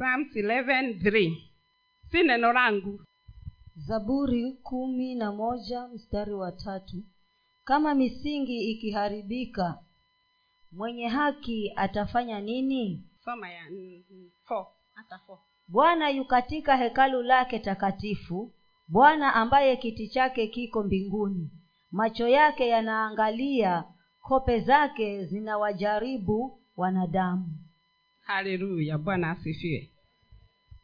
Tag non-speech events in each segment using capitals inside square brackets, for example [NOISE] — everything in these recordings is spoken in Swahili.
Psalms 11:3 si neno langu. Zaburi kumi na moja mstari wa tatu. Kama misingi ikiharibika mwenye haki atafanya nini? Soma ya mm, four, hata four. bwana yu katika hekalu lake takatifu. Bwana ambaye kiti chake kiko mbinguni. Macho yake yanaangalia. Kope zake zinawajaribu wanadamu. Haleluya bwana asifiwe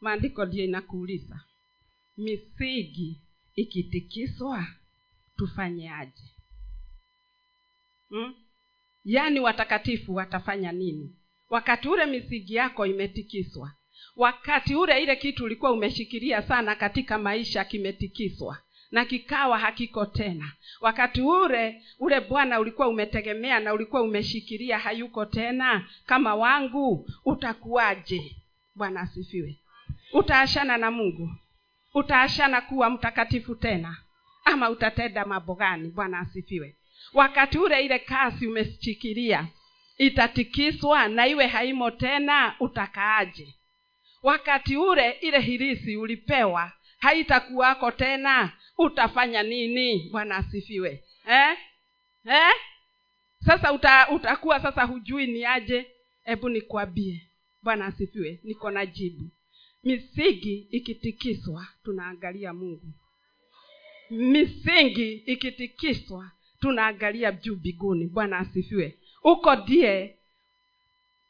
maandiko ndiyo inakuuliza misingi ikitikiswa tufanyeaje hmm? yaani watakatifu watafanya nini? Wakati ule misingi yako imetikiswa wakati ule ile kitu ulikuwa umeshikilia sana katika maisha kimetikiswa na kikawa hakiko tena. Wakati ule ule bwana ulikuwa umetegemea na ulikuwa umeshikilia hayuko tena. Kama wangu utakuwaje? Bwana asifiwe utaashana na mungu utaashana kuwa mtakatifu tena ama utatenda mambo gani? Bwana asifiwe. Wakati ule ile kasi umeshikilia itatikiswa na iwe haimo tena utakaaje? Wakati ule ile hirisi ulipewa haitakuwako tena utafanya nini? Bwana asifiwe. Eh? Eh? sasa uta, utakuwa sasa hujui ni aje? Hebu nikwambie bwana asifiwe. Niko na jibu misingi ikitikiswa tunaangalia mungu. Misingi ikitikiswa tunaangalia juu biguni bwana asifiwe. Huko ndiye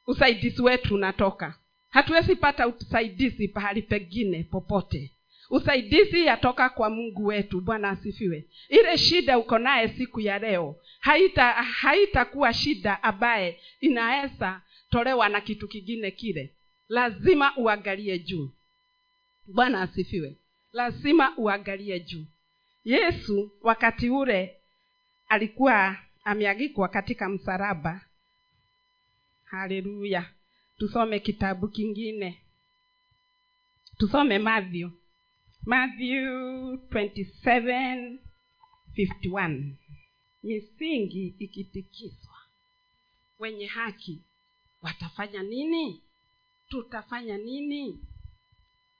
usaidizi wetu unatoka. Hatuwezi pata usaidizi pahali pengine popote. Usaidizi yatoka kwa mungu wetu. Bwana asifiwe. Ile shida uko naye siku ya leo haita haitakuwa shida ambaye inaweza tolewa na kitu kingine kile lazima uangalie juu. Bwana asifiwe. Lazima uangalie juu. Yesu wakati ule alikuwa ameagikwa katika msaraba haleluya. Tusome kitabu kingine. Tusome matthew. Matthew 27 51 misingi ikitikiswa. Wenye haki watafanya nini tutafanya nini?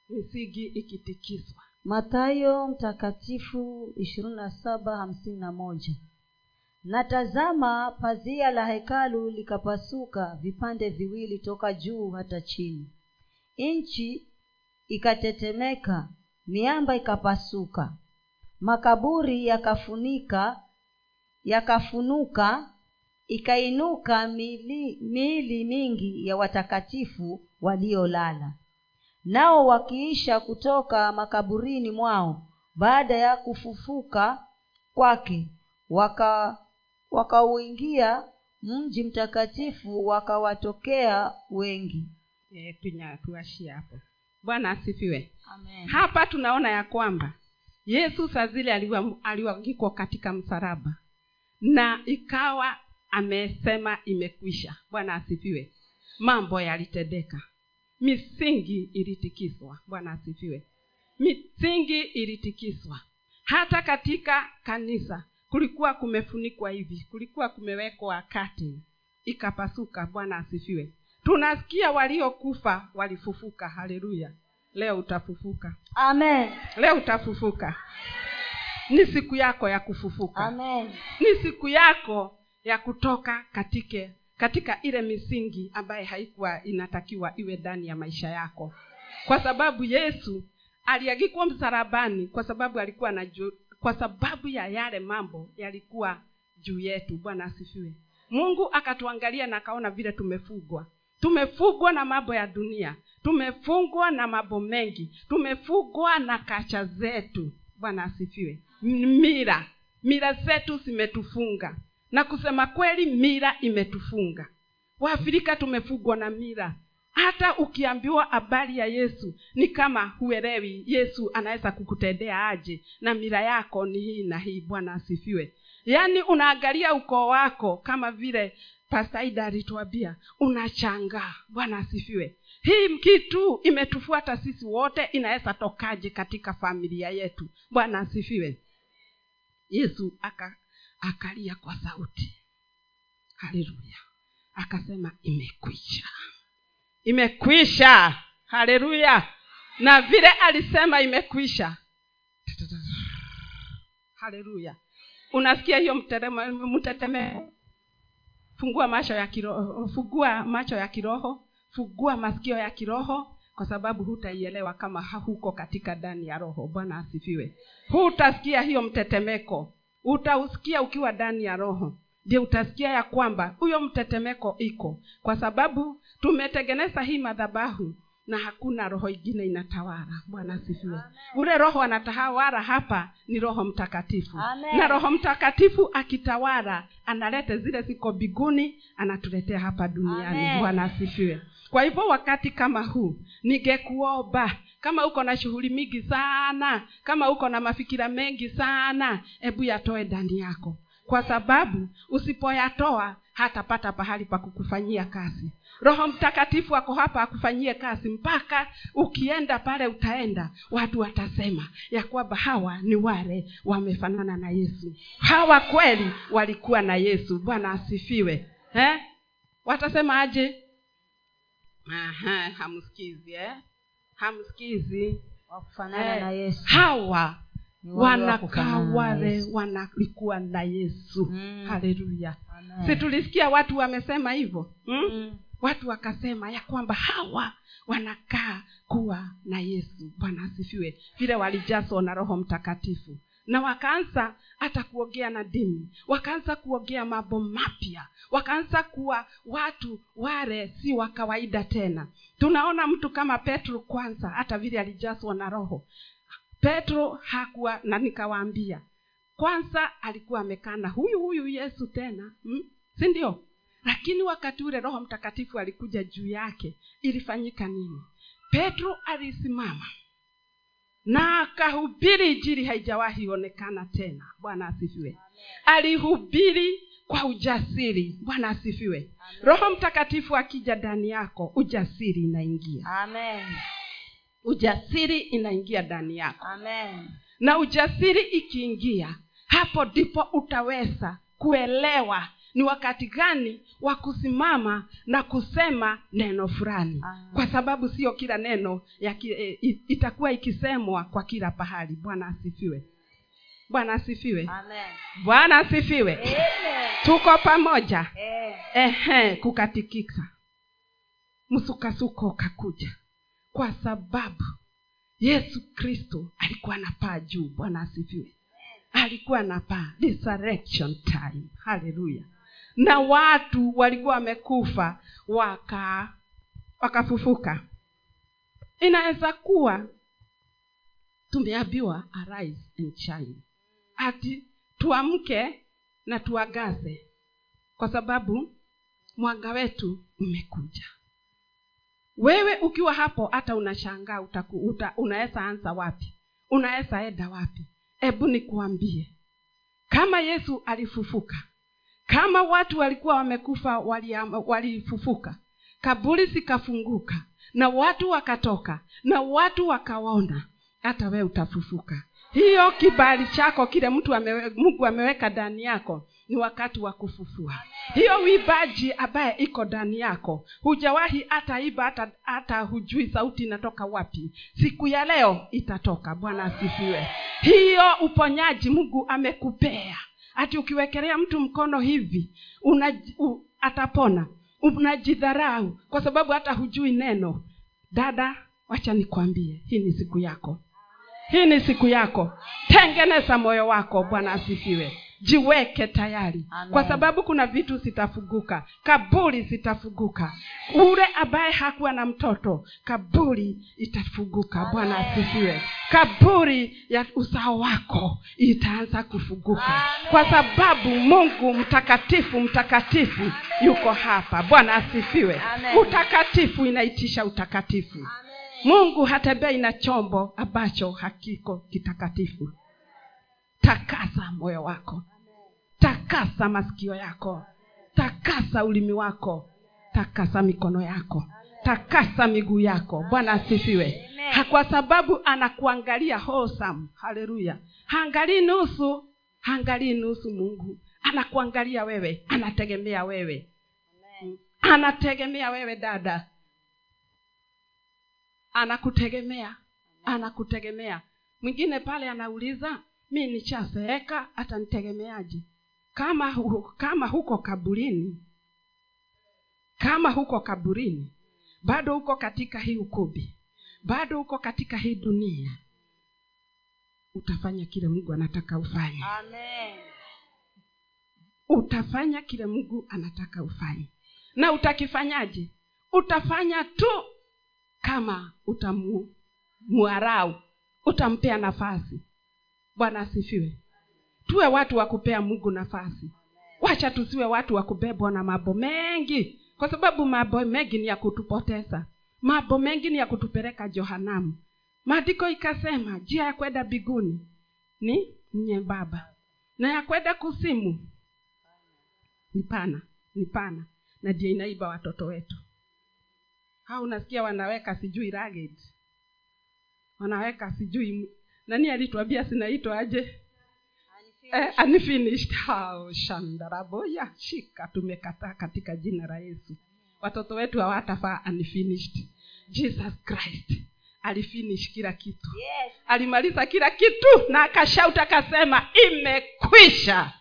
Misigi ikitikiswa. Matayo mtakatifu ishirini na tazama pazia la hekalu likapasuka vipande viwili toka juu hata chini. Nchi ikatetemeka miamba ikapasuka. Makaburi yakafunika yakafunuka ikainuka miili, miili mingi ya watakatifu waliolala. Nao wakiisha kutoka makaburini mwao baada ya kufufuka kwake waka wakauingia mji mtakatifu wakawatokea wengi. E, pinya tuashie hapo. Bwana asifiwe. Amen. hapa tunaona ya kwamba yesu saa zile aliwa- aliwagikwa katika msaraba na ikawa amesema imekwisha. Bwana asifiwe. Mambo yalitendeka. Misingi ilitikiswa. Bwana asifiwe. Misingi ilitikiswa. Hata katika kanisa kulikuwa kumefunikwa hivi kulikuwa kumewekwa curtain. Ikapasuka. Bwana asifiwe. Tunasikia waliokufa walifufuka. Haleluya. Leo utafufuka. Amen. Leo utafufuka. Ni siku yako ya kufufuka. Amen. Ni siku yako ya kutoka katika katika ile misingi ambaye haikuwa inatakiwa iwe ndani ya maisha yako. Kwa sababu yesu aliagikwa msalabani kwa sababu alikuwa na kwa sababu ya yale mambo yalikuwa juu yetu. Bwana asifiwe. Mungu akatuangalia na akaona vile tumefugwa. Tumefugwa na mambo ya dunia. Tumefungwa na mambo mengi. Tumefugwa na kacha zetu. Bwana asifiwe. Mira. Mira zetu zimetufunga na kusema kweli mira imetufunga. Waafrika tumefugwa na mira. Hata ukiambiwa habari ya yesu ni kama huelewi yesu anaweza kukutendea aje na mira yako ni hii na hii. Bwana asifiwe. Yaani unaangalia ukoo wako kama vile pastaida alituambia unachangaa bwana asifiwe. Hii kitu imetufuata sisi wote inaweza tokaje katika familia yetu. Bwana asifiwe. Yesu aka akalia kwa sauti. Haleluya. Akasema imekwisha. Imekwisha. Haleluya. Na vile alisema imekwisha. Haleluya. Unasikia hiyo mteteme? Fungua macho ya kiroho fungua macho ya kiroho fungua masikio ya kiroho kwa sababu hutaielewa kama huko katika ndani ya roho. Bwana asifiwe. Hutasikia hiyo mtetemeko utausikia ukiwa ndani ya roho. Ndio utasikia ya kwamba huyo mtetemeko iko. Kwa sababu tumetengeneza hii madhabahu na hakuna roho ingine inatawala. Bwana asifiwe. Ule roho anatawala hapa ni roho mtakatifu. Amen. na roho mtakatifu akitawala analete zile ziko biguni anatuletea hapa duniani. Bwana asifiwe. Kwa hivyo wakati kama huu ningekuomba kama uko na shughuli mingi sana kama uko na mafikira mengi sana hebu yatoe ndani yako. Kwa sababu usipoyatoa hatapata pahali pa kukufanyia kazi. Roho mtakatifu ako hapa akufanyie kazi mpaka ukienda pale utaenda watu watasema ya kwamba hawa ni wale wamefanana na yesu. Hawa kweli walikuwa na yesu. Bwana asifiwe. Eh? watasema aje? Hamsikizi eh? Hamsikizi. Eh, na yesu. hawa wanakaa wale wanalikuwa na yesu. Mm. haleluya. Si tulisikia watu wamesema hivyo? Hmm? Mm. watu wakasema ya kwamba hawa wanakaa kuwa na yesu. Bwana asifiwe. Vile walijaswa na roho mtakatifu na wakaanza hata kuongea na dini wakaanza kuongea mambo mapya wakaanza kuwa watu wale si wa kawaida tena. Tunaona mtu kama petro kwanza hata vile alijazwa na roho. Petro hakuwa na nikawaambia kwanza alikuwa amekana huyu huyu yesu tena hmm? si ndio? Lakini wakati ule roho mtakatifu alikuja juu yake ilifanyika nini? Petro alisimama na akahubiri injili haijawahi onekana tena. Bwana asifiwe. Alihubiri kwa ujasiri. Bwana asifiwe. Roho mtakatifu akija ndani yako ujasiri inaingia. Amen. ujasiri inaingia ndani yako. Amen. na ujasiri ikiingia hapo ndipo utaweza kuelewa ni wakati gani wa kusimama na kusema neno fulani? Ah. kwa sababu sio kila neno ya ki, e, itakuwa ikisemwa kwa kila pahali. Bwana asifiwe. Bwana asifiwe. Amen. bwana asifiwe. Amen. tuko pamoja. Eh. ehe kukatikika. Msukasuko ukakuja. Kwa sababu yesu kristo alikuwa na paa juu. Bwana asifiwe. Alikuwa anapaa resurrection time. Haleluya na watu walikuwa wamekufa waka wakafufuka. Inaweza kuwa tumeambiwa arise and shine. Ati tuamke na tuagaze kwa sababu mwanga wetu umekuja. Wewe ukiwa hapo hata unashangaa uta, unaweza anza wapi? Unaweza enda wapi? Hebu nikuambie. Kama yesu alifufuka kama watu walikuwa wamekufa walifufuka walifufuka kaburi zikafunguka na watu wakatoka na watu wakaona hata wee utafufuka. Hiyo kibali chako kile mtu amewe, mungu ameweka ndani yako ni wakati wa kufufua. Hiyo uibaji ambaye iko ndani yako hujawahi hata iba hata, hata hujui sauti inatoka wapi. Siku ya leo itatoka. Bwana asifiwe. Hiyo uponyaji mungu amekupea hati ukiwekelea mtu mkono hivi una, u, atapona unajidharau kwa sababu hata hujui neno. Dada wacha nikwambie hii ni siku yako. Hii ni siku yako. Tengeneza moyo wako. Bwana asifiwe jiweke tayari. Amen. kwa sababu kuna vitu zitafuguka. Kaburi zitafuguka. Ule ambaye hakuwa na mtoto kaburi itafuguka. Bwana asifiwe. Kaburi ya uzao wako itaanza kufuguka. Amen. kwa sababu mungu mtakatifu mtakatifu yuko hapa. Bwana asifiwe. Amen. utakatifu inaitisha utakatifu. Mungu hatembei na chombo ambacho hakiko kitakatifu takasa moyo wako. Takasa masikio yako. Takasa ulimi wako. Takasa mikono yako. Takasa miguu yako. Bwana asifiwe. Kwa sababu anakuangalia wholesome. Haleluya haangalii nusu haangalii nusu mungu. Anakuangalia wewe. Anategemea wewe. Anategemea wewe dada. Anakutegemea. Anakutegemea. Mwingine pale anauliza mi nichaseeka atanitegemeaje kama hu, kama huko kaburini kama huko kaburini bado huko katika hii ukubi bado huko katika hii dunia utafanya kile mungu anataka ufanye. Amen. Utafanya kile mungu anataka ufanye. Na utakifanyaje? Utafanya tu kama utamuarau utampea nafasi bwana asifiwe. Tuwe watu wa kupea mungu nafasi. Wacha tusiwe watu wa kubebwa na mambo mengi kwa sababu mambo mengi ni ya kutupoteza. Mambo mengi ni ya kutupeleka johanamu maandiko ikasema njia ya kwenda biguni ni nyembaba na ya kwenda kusimu ni pana ni pana na ndio inaiba watoto wetu. Au unasikia wanaweka sijui ragged wanaweka sijui nani alituambia sinaitwa aje? Eh, unfinished shandaraboya shika tumekataa katika jina la yesu. Watoto wetu hawatafaa unfinished jesus christ alifinish kila kitu. Yes. Alimaliza kila kitu na akashauta akasema imekwisha.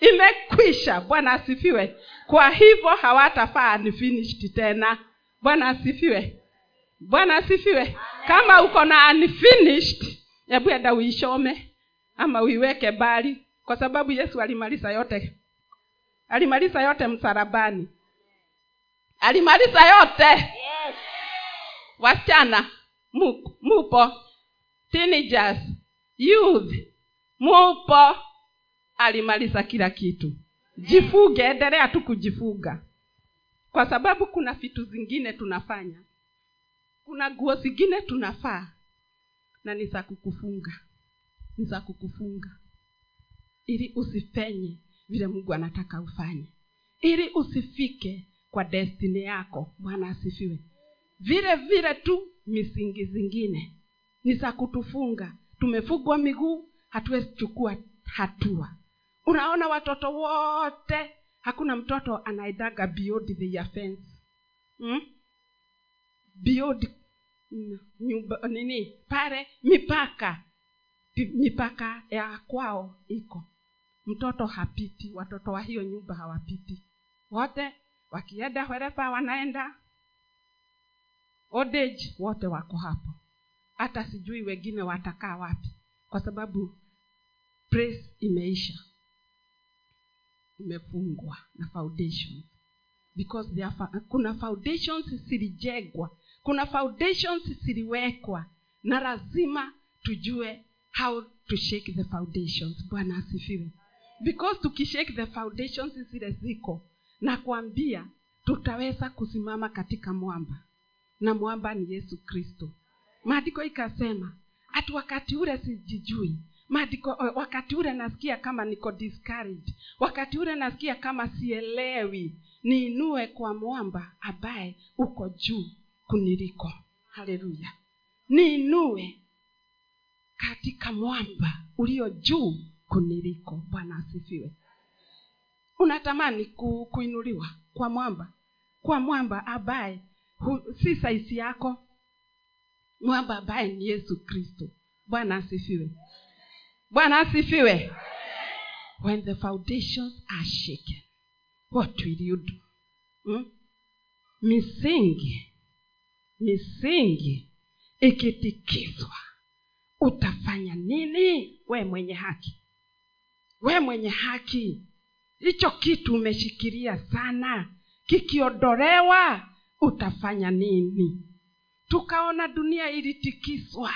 Imekwisha. Bwana asifiwe. Kwa hivyo hawatafaa unfinished tena. Bwana asifiwe. Bwana asifiwe. Kama uko na unfinished hebu enda uishome ama uiweke bali kwa sababu yesu alimaliza yote. Alimaliza yote msarabani alimaliza yote. Yes wasichana mupo. Teenagers youth mupo. Alimaliza kila kitu. Jifuge endelea tu kujifuga. Kwa sababu kuna vitu zingine tunafanya. Kuna nguo zingine tunafaa na ni za kukufunga. Ni za kukufunga. Ili usifenye vile mungu anataka ufanye. Ili usifike kwa destini yako bwana asifiwe. Vile vile tu misingi zingine ni za kutufunga. Tumefugwa miguu hatuwezi chukua hatua. Unaona watoto wote hakuna mtoto anaedaga beyond the fence hmm? beyond nyumba nini? Pale mipaka. Mipaka ya kwao iko. Mtoto hapiti watoto wa hiyo nyumba hawapiti. Wote wakienda wherever wanaenda odage wote wako hapo. Hata sijui wengine watakaa wapi kwa sababu praise imeisha. Imefungwa na foundations because fa- kuna foundations zilijengwa kuna foundations ziliwekwa na lazima tujue how to shake the foundations. Bwana asifiwe. Because tukishake the foundations zile ziko na kuambia tutaweza kusimama katika mwamba na mwamba ni yesu kristo. Maandiko ikasema hati wakati ule sijijui. Maandiko wakati ule nasikia kama niko discouraged. Wakati ule nasikia kama sielewi. Niinue kwa mwamba ambaye uko juu kuniliko haleluya. Niinue katika mwamba ulio juu kuniliko bwana asifiwe. Unatamani ku, kuinuliwa kwa mwamba? Kwa mwamba ambaye si saisi yako. Mwamba ambaye ni yesu kristo. Bwana asifiwe. Bwana asifiwe. When the foundations are shaken what will you do? Hmm? misingi misingi ikitikiswa. Utafanya nini? We mwenye haki. We mwenye haki. Hicho kitu umeshikilia sana. Kikiondolewa utafanya nini? Tukaona dunia ilitikiswa.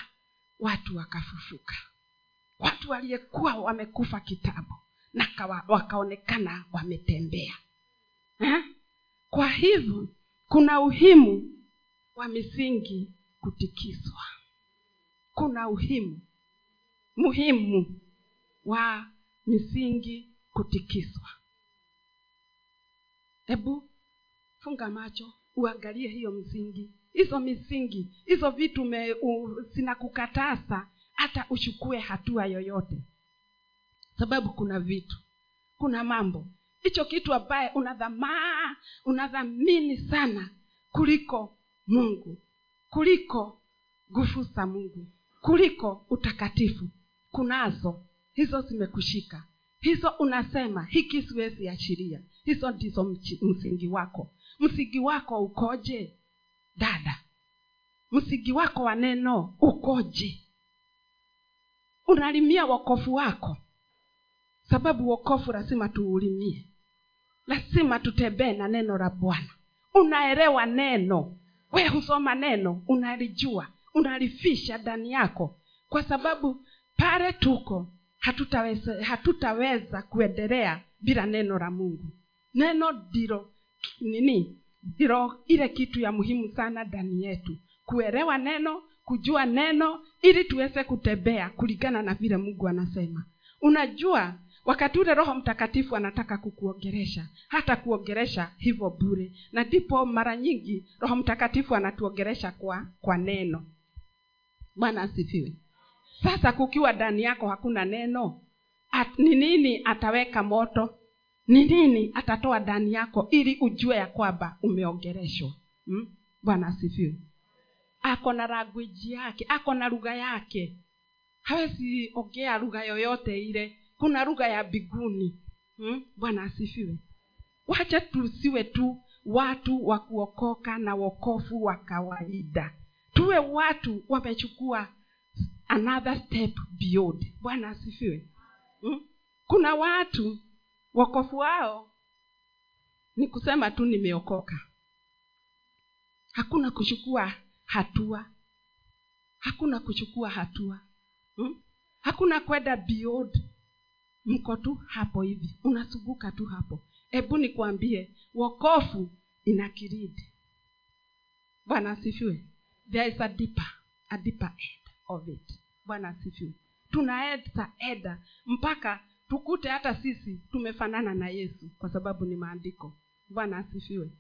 Watu wakafufuka watu waliyekuwa wamekufa kitabu na wakaonekana wametembea. Eh? kwa hivyo kuna uhimu wa misingi kutikiswa. Kuna uhimu muhimu wa misingi kutikiswa. Hebu funga macho uangalie hiyo msingi hizo misingi hizo vitu zinakukataza hata uchukue hatua yoyote. Sababu kuna vitu kuna mambo. Hicho kitu ambaye unadhamaa unadhamini sana kuliko mungu kuliko nguvu za mungu kuliko utakatifu. Kunazo hizo zimekushika. Hizo unasema hiki siwezi ashiria hizo ndizo msingi wako. Msingi wako ukoje? Dada msingi wako wa neno ukoje? Unalimia wokovu wako. Sababu wokovu lazima tuulimie. Lazima tutembee na neno la bwana. Unaelewa neno we husoma neno unalijua unalifisha ndani yako. Kwa sababu pale tuko hatutaweza, hatutaweza kuendelea bila neno la mungu. Neno ndilo nini? Ndilo ile kitu ya muhimu sana ndani yetu. Kuelewa neno kujua neno ili tuweze kutembea kulingana na vile mungu anasema. Unajua wakati ule roho mtakatifu anataka kukuongeresha hata kuongeresha hivyo bure. Na ndipo mara nyingi roho mtakatifu anatuongeresha kwa kwa neno. Bwana asifiwe. Sasa kukiwa ndani yako hakuna neno ni nini ataweka moto? Ni nini atatoa ndani yako ili ujue ya kwamba umeongereshwa? Hmm? bwana asifiwe. Ako na language yake ako na lugha yake. Hawezi ongea lugha yoyote ile kuna lugha ya biguni hmm? bwana asifiwe. Wacha tusiwe tu watu wa kuokoka na wokofu wa kawaida. Tuwe watu wamechukua another step beyond. Bwana asifiwe. Hmm? kuna watu wokofu wao ni kusema tu nimeokoka. Hakuna kuchukua hatua. Hakuna kuchukua hatua. Hmm? hakuna kwenda beyond mko tu hapo hivi. Unasuguka tu hapo. Hebu nikwambie wokofu ina kiridi bwana asifiwe. There is a deeper, a deeper end of it. Bwana asifiwe. Tunaeza eda mpaka tukute hata sisi tumefanana na yesu kwa sababu ni maandiko. Bwana asifiwe.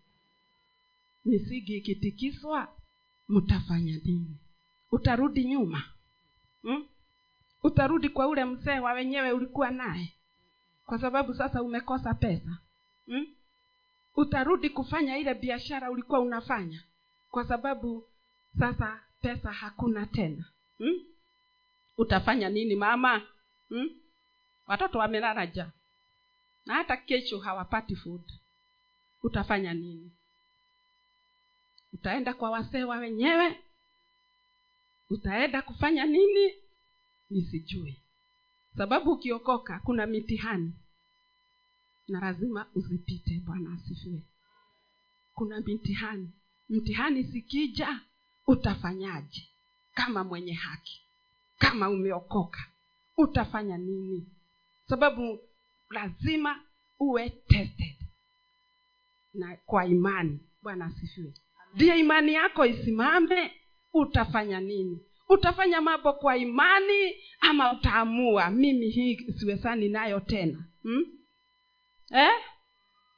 Misigi ikitikiswa mtafanya nini? Utarudi nyuma. Hmm? Utarudi kwa ule mzee wa wenyewe ulikuwa naye. Kwa sababu sasa umekosa pesa. Hmm? utarudi kufanya ile biashara ulikuwa unafanya. Kwa sababu sasa pesa hakuna tena. Hmm? utafanya nini mama? Hmm? watoto wamelala ja na hata kesho hawapati food. Utafanya nini? Utaenda kwa wasee wa wenyewe? Utaenda kufanya nini nisijui. Sababu ukiokoka kuna mitihani. Na lazima uzipite. Bwana asifiwe. Kuna mitihani. Mtihani sikija utafanyaje? Kama mwenye haki kama umeokoka utafanya nini? Sababu lazima uwe tested na kwa imani. Bwana asifiwe. Ndiyo imani yako isimame utafanya nini utafanya mambo kwa imani ama utaamua? Mimi hii siwezani nayo tena. Hmm? eh?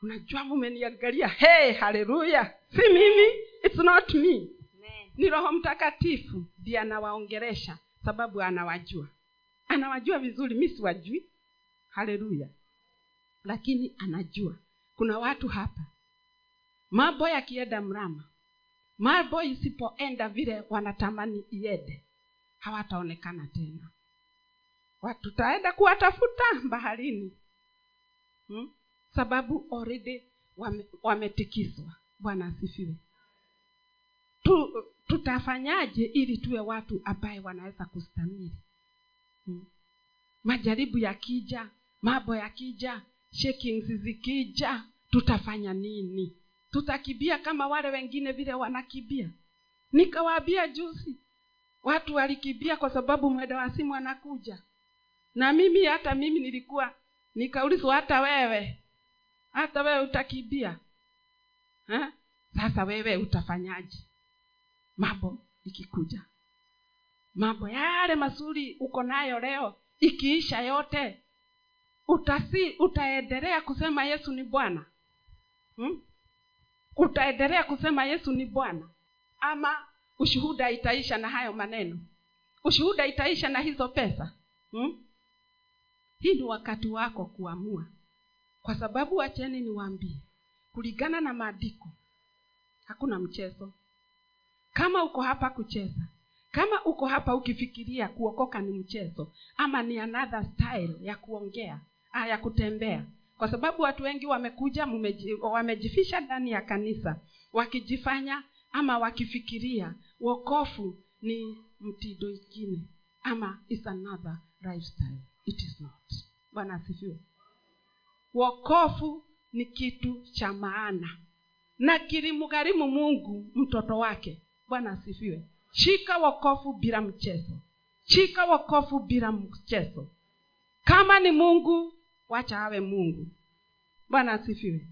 unajua mumeniangalia hey haleluya. Si mimi? Its not me. Ni roho mtakatifu ndiye anawaongeresha sababu anawajua. Anawajua vizuri mi siwajui. Haleluya. Lakini anajua. Kuna watu hapa. Mambo yakienda mrama mambo isipoenda vile wanatamani iende hawataonekana tena. Tutaenda kuwatafuta baharini. Hmm? sababu already wame, wametikiswa. Bwana asifiwe. Tu, tutafanyaje ili tuwe watu ambaye wanaweza kustamili hmm? majaribu yakija mambo yakija shakings zikija tutafanya nini tutakibia kama wale wengine vile wanakibia nikawaambia juzi watu walikibia kwa sababu mwenda wa simu anakuja. Na mimi hata mimi nilikuwa nikaulizwa hata wewe hata wewe utakibia ha? sasa wewe utafanyaje? Mambo ikikuja. Mambo yale mazuri uko nayo leo ikiisha yote utasi utaendelea kusema yesu ni bwana. Hmm? Utaendelea kusema yesu ni bwana ama ushuhuda itaisha na hayo maneno? Ushuhuda itaisha na hizo pesa? Hmm? hii ni wakati wako kuamua. Kwa sababu wacheni niwaambie kulingana na maandiko hakuna mchezo. Kama uko hapa kucheza kama uko hapa ukifikiria kuokoka ni mchezo ama ni another style ya kuongea ah, ya kutembea kwa sababu watu wengi wamekuja mumeji, wamejifisha ndani ya kanisa wakijifanya ama wakifikiria wokofu ni mtindo ingine ama is another lifestyle. It is not. Bwana asifiwe. Wokofu ni kitu cha maana na kilimgharimu mungu mtoto wake. Bwana asifiwe. Shika wokofu bila mchezo. Shika wokofu bila mchezo. Kama ni mungu wacha awe mungu. Bwana asifiwe.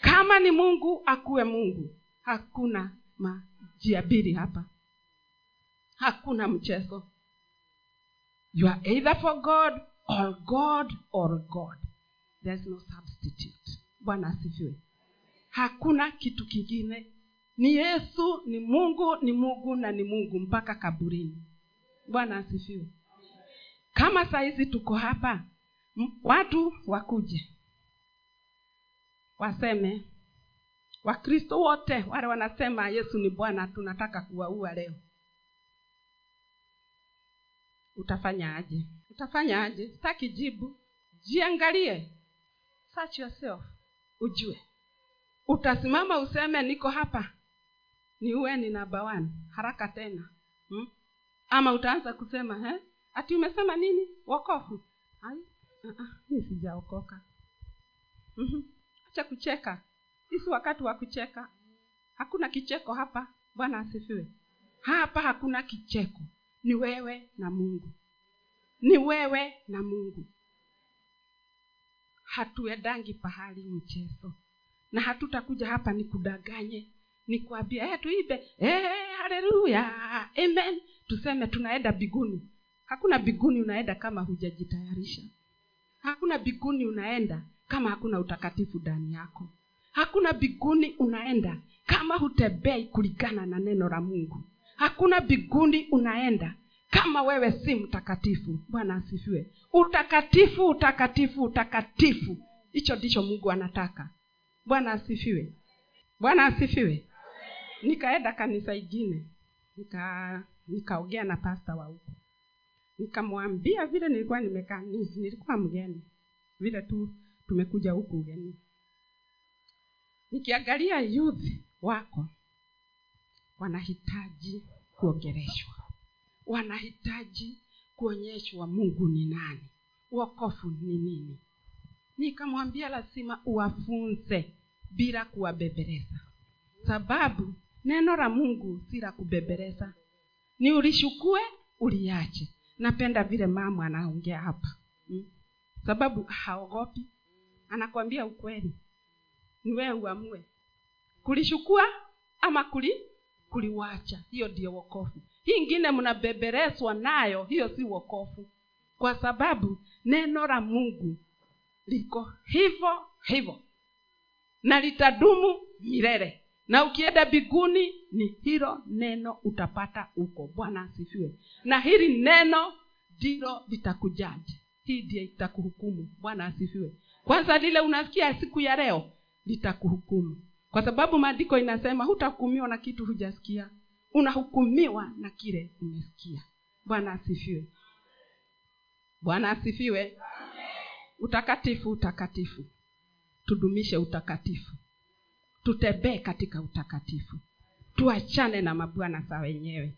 Kama ni mungu akuwe mungu. Hakuna majiabiri hapa. Hakuna mchezo. You are either for god or god or god. There's no substitute. Bwana asifiwe. Hakuna kitu kingine. Ni yesu ni mungu ni mungu na ni mungu mpaka kaburini. Bwana asifiwe. Kama sahizi tuko hapa watu wakuje. Waseme. Wakristo wote wale wanasema yesu ni bwana tunataka kuwaua leo. Utafanya aje? Utafanya aje? Sitaki jibu. Jiangalie. Search yourself. Ujue. Utasimama useme niko hapa. Ni uwe ni namba one. Haraka tena. Hmm? ama utaanza kusema he? ati umesema nini? Uh-uh, mi sijaokoka. Hacha kucheka. Hisi wakati wa kucheka hakuna kicheko hapa. Bwana asifiwe. Hapa hakuna kicheko. Ni wewe na mungu. Ni wewe na mungu. Hatuendangi pahali mchezo. Na hatutakuja hapa nikudanganye nikuambia hey, tuibe hey, haleluya. Amen. Tuseme tunaenda biguni hakuna biguni unaenda kama hujajitayarisha hakuna biguni unaenda kama hakuna utakatifu ndani yako. Hakuna biguni unaenda kama hutembei kulingana na neno la mungu. Hakuna biguni unaenda kama wewe si mtakatifu. Bwana asifiwe. Utakatifu utakatifu utakatifu. Hicho ndicho mungu anataka. Bwana asifiwe. Bwana asifiwe. Nikaenda kanisa ingine. Nika na pasta wa huko nikamwambia vile nilikuwa nimekaa ni- nilikuwa mgeni. Vile tu tumekuja huku ugeni nikiangalia youth wako wanahitaji kuongereshwa wanahitaji kuonyeshwa mungu ni nani wokofu ni nini. Nikamwambia lazima uwafunze bila kuwabebereza sababu neno la mungu si la kubebereza ni ulishukue uliache napenda vile mama anaongea hapa. Hmm? sababu haogopi. Anakwambia ukweli. Ni wee uamue. Kulishukua ama kuli kuliwacha. Hiyo ndiyo wokofu hii ingine mnabeberezwa nayo hiyo si wokofu kwa sababu neno la mungu liko hivyo hivyo. Na litadumu milele na ukienda biguni ni hilo neno utapata huko. Bwana asifiwe. Na hili neno ndilo litakujaji. Hii ndiye itakuhukumu. Bwana asifiwe. Kwanza lile unasikia siku ya leo litakuhukumu. Kwa sababu maandiko inasema hutahukumiwa na kitu hujasikia. Unahukumiwa na kile umesikia. Bwana asifiwe. Bwana asifiwe. Utakatifu utakatifu. Tudumishe utakatifu tutembee katika utakatifu. Tuachane na mabwana za wenyewe.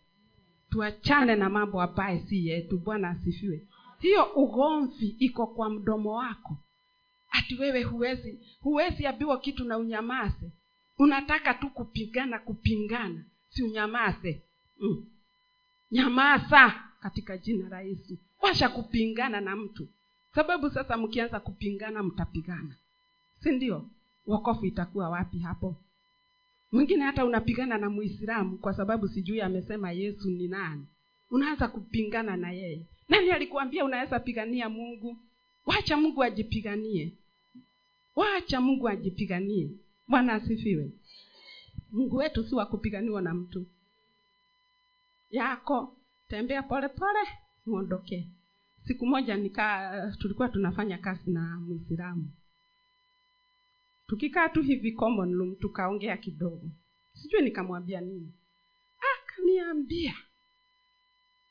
Tuachane na mambo ambaye si yetu. Bwana asifiwe. Hiyo ugomvi iko kwa mdomo wako. Ati wewe huwezi huwezi ambiwa kitu na unyamaze. Unataka tu kupigana kupingana. Si unyamaze. Mm. nyamaza katika jina la yesu. Washa kupingana na mtu. Sababu sasa mkianza kupingana mtapigana. Si ndio wokofu itakuwa wapi hapo? Mwingine hata unapigana na muislamu kwa sababu sijui amesema yesu ni nani. Unaanza kupingana na yeye. Nani alikuambia unaweza pigania mungu? Wacha mungu ajipiganie. Wacha mungu ajipiganie. Bwana asifiwe. Mungu wetu si wa kupiganiwa na mtu. Yako tembea polepole muondokee siku moja nika tulikuwa tunafanya kazi na mwislamu tukikaa tu hivi common room tukaongea kidogo. Sijui nikamwambia nini. Akaniambia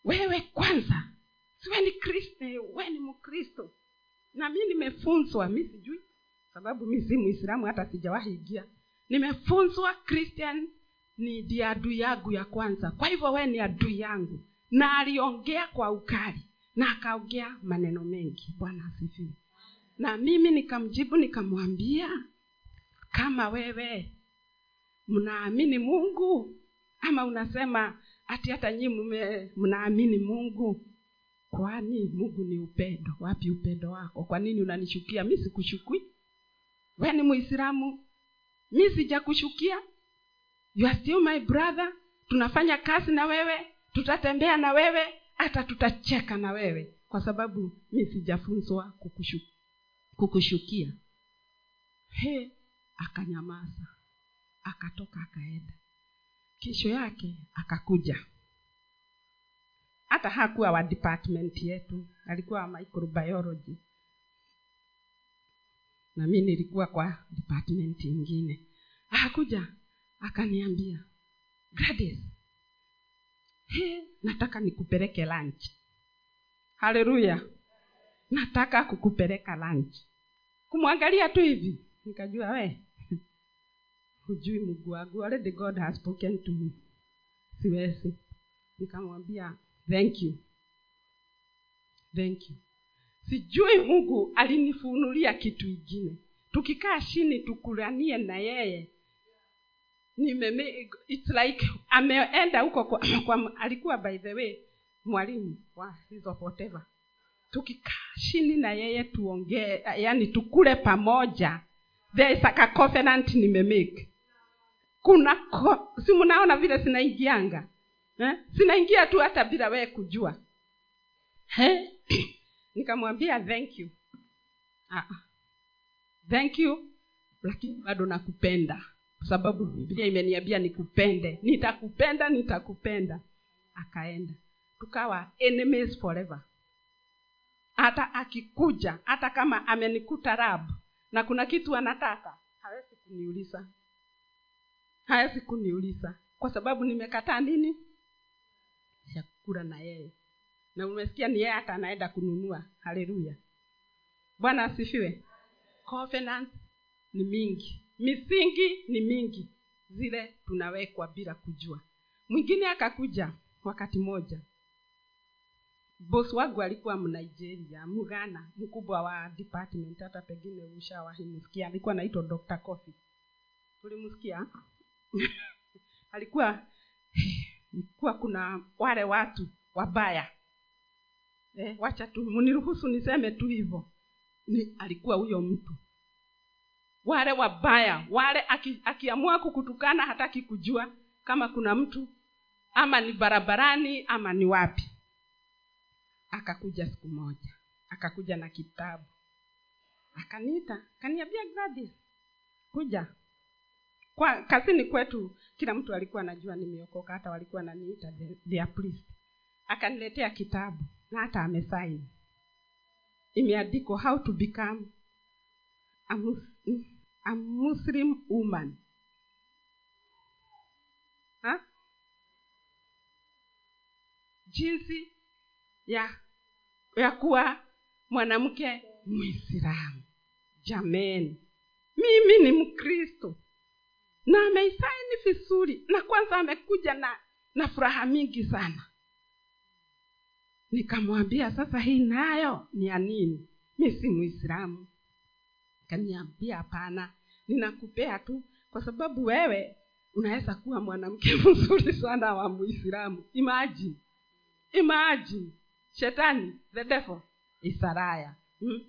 wewe kwanza siwe ni kristo we ni mkristo. Na mi nimefunzwa mi sijui sababu mi si muislamu hata sijawahi nimefunzwa christian ni ndi adui yangu ya kwanza. Kwa hivyo wee ni adui yangu. Na aliongea kwa ukali na akaongea maneno mengi. Bwana asifiwe. Na mimi nikamjibu nikamwambia kama wewe. Mnaamini mungu? Ama unasema ati hata nyii mnaamini mungu? Kwani mungu ni upendo? Wapi upendo wako? Kwa nini unanishukia mi sikushukui we ni muislamu. Mi sijakushukia you are still my brother. Tunafanya kazi na wewe. Tutatembea na wewe. Hata tutacheka na wewe. Kwa sababu mi sijafunzwa kukushu, kukushukia. He akanyamaza akatoka akaenda. Kesho yake akakuja. Hata hakuwa wa department yetu alikuwa wa microbiology. Na mi nilikuwa kwa department ingine akakuja akaniambia Gladys, he nataka nikupeleke lunch. Haleluya. Nataka kukupeleka lunch. Kumwangalia tu hivi. Nikajua we hujui mungu wangu. Already god has spoken to me. Siwezi. Nikamwambia thank you. Thank you. Sijui mungu alinifunulia kitu ingine. Tukikaa chini tukulanie na yeye. Nimeme it's like ameenda huko kwa, [CLEARS THROAT] kwa alikuwa by the way mwalimu wa hizo whatever. Tukikaa chini na yeye tuongee yani tukule pamoja. There is a covenant nimemake kuna ko, si mnaona vile zinaingianga eh? zinaingia tu hata bila wee kujua. He? [CLEARS THROAT] nikamwambia thank you. Ah. thank you lakini bado nakupenda. Kwa sababu biblia imeniambia nikupende. Nitakupenda nitakupenda. Akaenda. Tukawa enemies forever. Hata akikuja hata kama amenikuta rab na kuna kitu anataka hawezi kuniuliza hawezi kuniuliza. Kwa sababu nimekataa nini? Chakula na yeye. Na umesikia ni yeye hata anaenda kununua. Haleluya. Bwana asifiwe. Covenant ni mingi. Misingi ni mingi. Zile tunawekwa bila kujua. Mwingine akakuja wakati moja bos wangu alikuwa mnigeria mghana mkubwa wa department hata pengine ushawahimusikia alikuwa anaitwa dr coffee. Tulimsikia [LAUGHS] alikuwa ilikuwa kuna wale watu wabaya. Eh, wacha tu mniruhusu niseme tu hivyo. Ni alikuwa huyo mtu. Wale wabaya wale aki, akiamua kukutukana hataki kujua kama kuna mtu ama ni barabarani ama ni wapi. Akakuja siku moja akakuja na kitabu. Akaniita akaniambia kuja kwa kazini kwetu kila mtu alikuwa anajua nimeokoka hata walikuwa naniita their priest. Akaniletea kitabu na hata amesaini imeandikwa how to become a, mus, a muslim woman. Ha? jinsi ya ya kuwa mwanamke mwislamu jameni. Mimi ni mkristo na ameisaini vizuri na kwanza amekuja na na furaha mingi sana. Nikamwambia sasa hii nayo ni ya nini? Mi si mwislamu kaniambia hapana ninakupea tu kwa sababu wewe unaweza kuwa mwanamke [LAUGHS] mzuri sana wa muislamu. Imagine imagine. Shetani the devil isaraya hmm?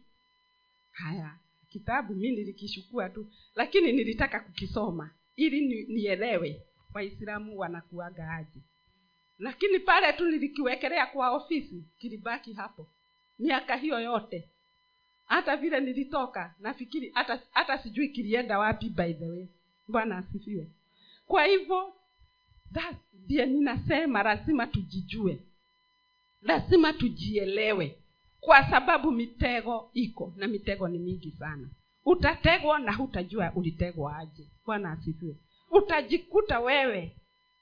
haya kitabu mi nilikishukua tu lakini nilitaka kukisoma ili ni, nielewe waislamu wanakuaga aje. Lakini pale tu nilikiwekelea kwa ofisi kilibaki hapo miaka hiyo yote. Hata vile nilitoka nafikiri hata hata sijui kilienda wapi by the way. Bwana asifiwe. Kwa hivyo ndiye ninasema lazima tujijue. Lazima tujielewe. Kwa sababu mitego iko na mitego ni mingi sana utategwa na hutajua ulitegwa aje. Bwana asifiwe. Utajikuta wewe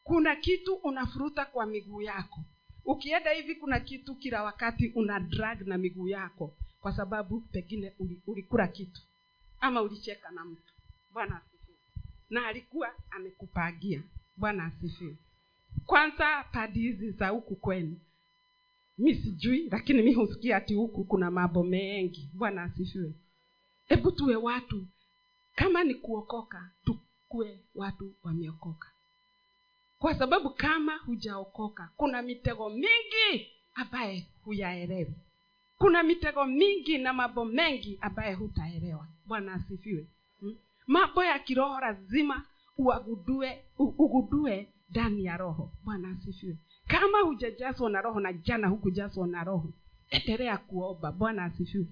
kuna kitu unafuruta kwa miguu yako. Ukienda hivi kuna kitu kila wakati una drag na miguu yako kwa sababu pengine uli- ulikula kitu ama ulicheka na mtu. Bwana asifiwe. Na alikuwa amekupangia. Bwana asifiwe. Kwanza padi hizi za huku kwenu. Mi sijui lakini mi husikia ati huku kuna mambo mengi. Bwana asifiwe hebu tuwe watu. Kama ni kuokoka tukue watu wameokoka. Kwa sababu kama hujaokoka kuna mitego mingi ambaye huyaelewi. Kuna mitego mingi na mambo mengi ambaye hutaelewa. Bwana asifiwe. Hmm? mambo ya kiroho lazima uagudue ugudue ndani ya roho. Bwana asifiwe. Kama hujajazwa na roho na jana hukujazwa na roho endelea kuomba. Bwana asifiwe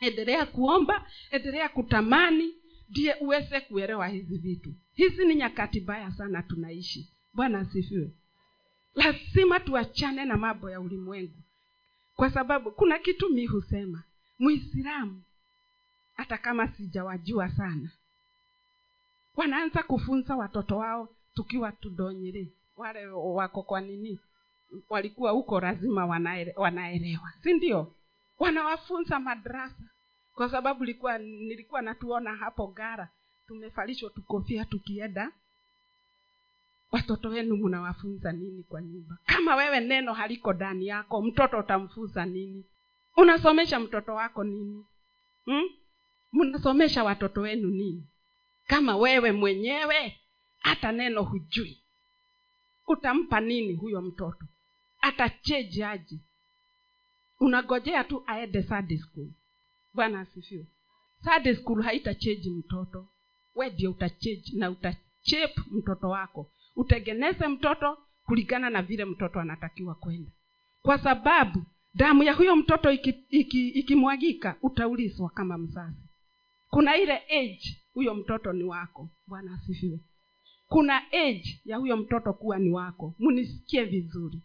endelea kuomba endelea kutamani ndiye uweze kuelewa hizi vitu. Hizi ni nyakati mbaya sana tunaishi. Bwana asifiwe. Lazima tuachane na mambo ya ulimwengu. Kwa sababu kuna kitu mi husema muislamu hata kama sijawajua sana wanaanza kufunza watoto wao tukiwa tudonyere. Wale wako kwa nini? Walikuwa huko lazima wanaelewa si ndio wanawafunza madrasa. Kwa sababu likuwa nilikuwa natuona hapo gara tumefalishwa tukofia tukienda watoto wenu mnawafunza nini kwa nyumba? Kama wewe neno haliko ndani yako mtoto utamfunza nini? Unasomesha mtoto wako nini? Hmm? mnasomesha watoto wenu nini? Kama wewe mwenyewe hata neno hujui. Utampa nini huyo mtoto? Atacheji aje unagojea tu aende Sunday school. Bwana asifiwe. Sunday school haitacheji mtoto. We ndio utacheji na utachep mtoto wako. Utengeneze mtoto kulingana na vile mtoto anatakiwa kwenda. Kwa sababu damu ya huyo mtoto ikimwagika iki, iki utaulizwa kama mzazi. Kuna ile age huyo mtoto ni wako. Bwana asifiwe. Kuna age ya huyo mtoto kuwa ni wako. Munisikie vizuri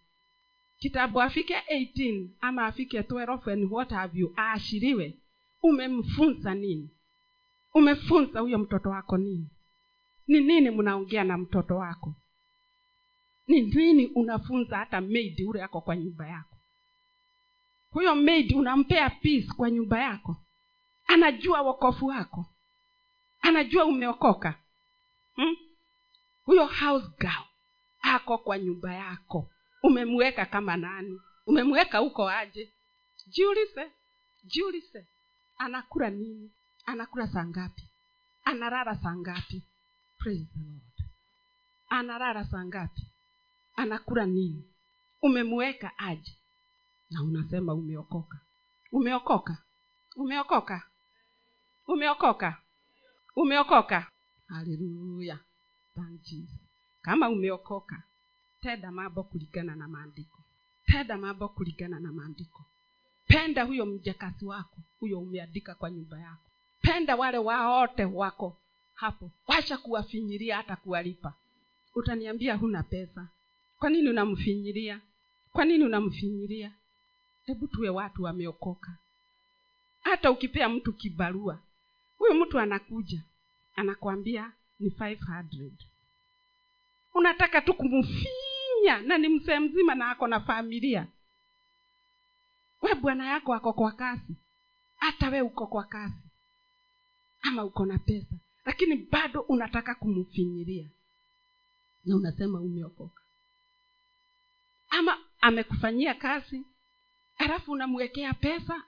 kitabu afike 18 ama afike 12 and what have you aashiriwe. Umemfunza nini? Umefunza huyo mtoto wako nini? Ni nini mnaongea na mtoto wako? Ni nini unafunza hata maid ule yako kwa nyumba yako? Huyo maid unampea peace kwa nyumba yako? Anajua wokofu wako? Anajua umeokoka? Hmm? huyo house girl ako kwa nyumba yako umemweka kama nani? Umemweka huko aje? Jiulize jiulize. Anakula nini? Anakula saa ngapi? Analala saa ngapi? Analala saa ngapi? Anakula nini? Umemweka aje? Na unasema umeokoka. Umeokoka? Umeokoka? Umeokoka? Umeokoka? Haleluya kama umeokoka tenda mambo kulingana na maandiko. Tenda mambo kulingana na maandiko. Penda huyo mjakasi wako huyo umeandika kwa nyumba yako. Penda wale waote wako hapo. Wacha kuwafinyiria hata kuwalipa. Utaniambia huna pesa. Kwa nini unamfinyiria? Kwa nini unamfinyiria? Hebu tuwe watu wameokoka. Hata ukipea mtu kibarua huyu mtu anakuja anakwambia ni 500 unataka tu kumfinya na ni msee mzima na ako na familia. We bwana yako ako kwa kasi. Hata we uko kwa kasi. Ama uko na pesa. Lakini bado unataka kumfinyiria na unasema umeokoka. Ama amekufanyia kazi alafu unamwekea pesa.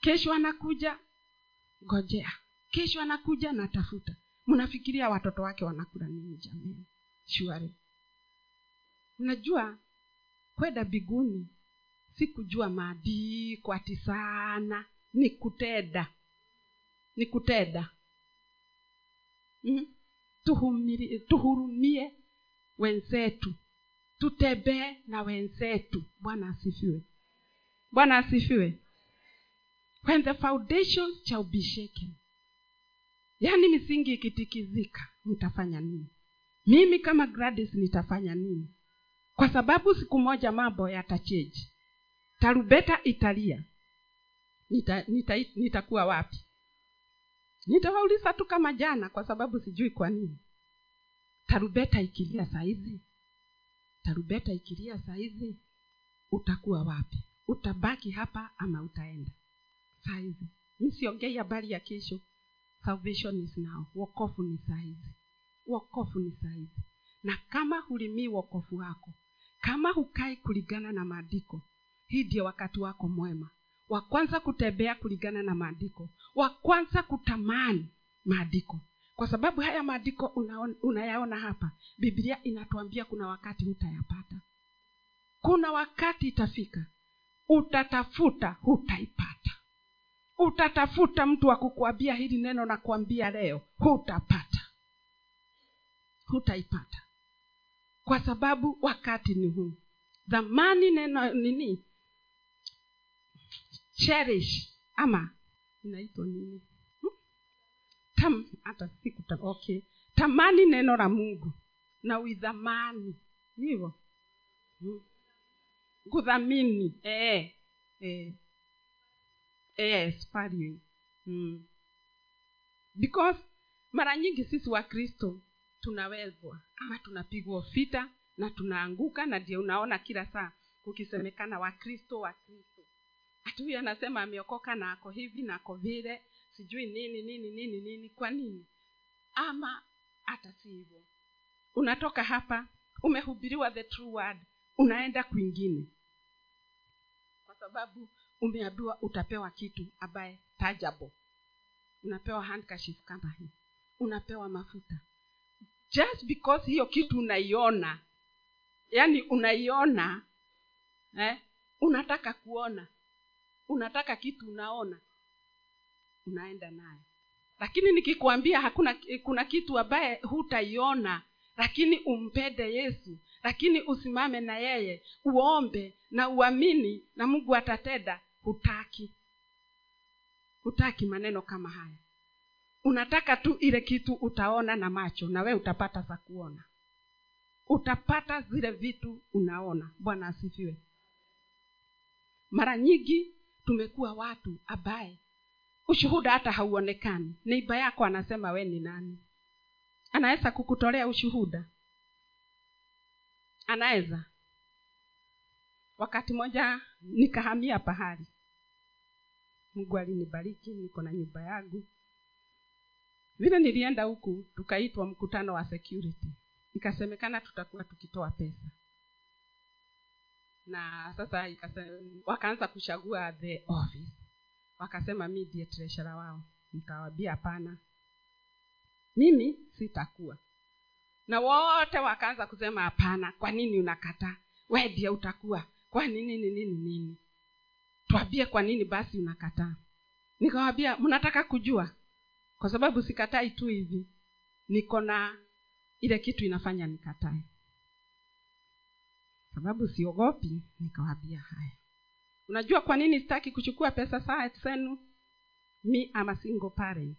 Kesho anakuja ngojea. Kesho anakuja natafuta. Mnafikiria watoto wake wanakula nini jamani? Shuari unajua kwenda biguni si kujua maandiko ati sana. Ni kutenda ni kutenda mm? Tuhumiri, tuhurumie wenzetu. Tutembee na wenzetu. Bwana asifiwe. Bwana asifiwe. When the foundation shall be shaken. Yaani misingi ikitikizika mtafanya nini? Mimi kama gladys nitafanya nini kwa sababu siku moja mambo yatacheji tarubeta italia. Nitakuwa nita, nita wapi? Nitawauliza tu kama jana kwa sababu sijui kwa nini. Tarubeta ikilia saizi tarubeta ikilia sahizi utakuwa wapi? Utabaki hapa ama utaenda? Saizi msiongei habari ya kesho. Salvation is now. Wokofu ni saizi wokofu ni saizi na kama hulimii wokofu wako kama hukai kulingana na maandiko hii ndio wakati wako mwema. Wa kwanza kutembea kulingana na maandiko. Wa kwanza kutamani maandiko. Kwa sababu haya maandiko unayaona hapa biblia inatuambia kuna wakati hutayapata. Kuna wakati itafika utatafuta hutaipata. Utatafuta mtu wa kukuambia hili neno na kuambia leo hutapata. Hutaipata kwa sababu wakati ni huu dhamani neno nini cherish ama inaitwa nini Hmm? tam hata sikuta okay tamani neno la mungu na uidhamani hivyo Hmm. kudhamini eh, eh. Yes, valuing. Mm. because mara nyingi sisi wakristo tunawezwa ama tunapigwa vita na tunaanguka na ndio unaona kila saa kukisemekana wakristo wakristo hati huyu anasema ameokoka na ako hivi na ako vile sijui nini nini nini nini kwa nini? Ama hata si hivyo. Unatoka hapa umehubiriwa the true word unaenda kwingine. Kwa sababu umeambiwa utapewa kitu ambaye tajabo unapewa handkashif kama hii. Unapewa mafuta just because hiyo kitu unaiona yaani unaiona eh, unataka kuona unataka kitu unaona unaenda naye lakini nikikwambia hakuna kuna kitu ambaye hutaiona lakini umpende yesu lakini usimame na yeye uombe na uamini na mungu atatenda hutaki. Hutaki maneno kama haya unataka tu ile kitu utaona na macho na we utapata za kuona. Utapata zile vitu unaona. Bwana asifiwe. Mara nyingi tumekuwa watu ambaye ushuhuda hata hauonekani. Neiba yako anasema we ni nani? Anaweza kukutolea ushuhuda? Anaweza. Wakati moja nikahamia pahali. Mungu alinibariki niko na nyumba yangu vile nilienda huku tukaitwa mkutano wa security. Ikasemekana tutakuwa tukitoa pesa. Na sasa wakaanza kuchagua the office. Wakasema mi ndiye treasurer wao. Nikawambia hapana. Mimi sitakuwa. Na wote wakaanza kusema hapana kwa nini unakataa we ndiye utakuwa. Kwa nini nini nini twambie kwa nini basi unakataa. Nikawambia mnataka kujua kwa sababu sikatai tu hivi niko na ile kitu inafanya nikatae. Sababu siogopi nikawambia haya. Unajua kwa nini sitaki kuchukua pesa saa zenu? Mi ama single parent.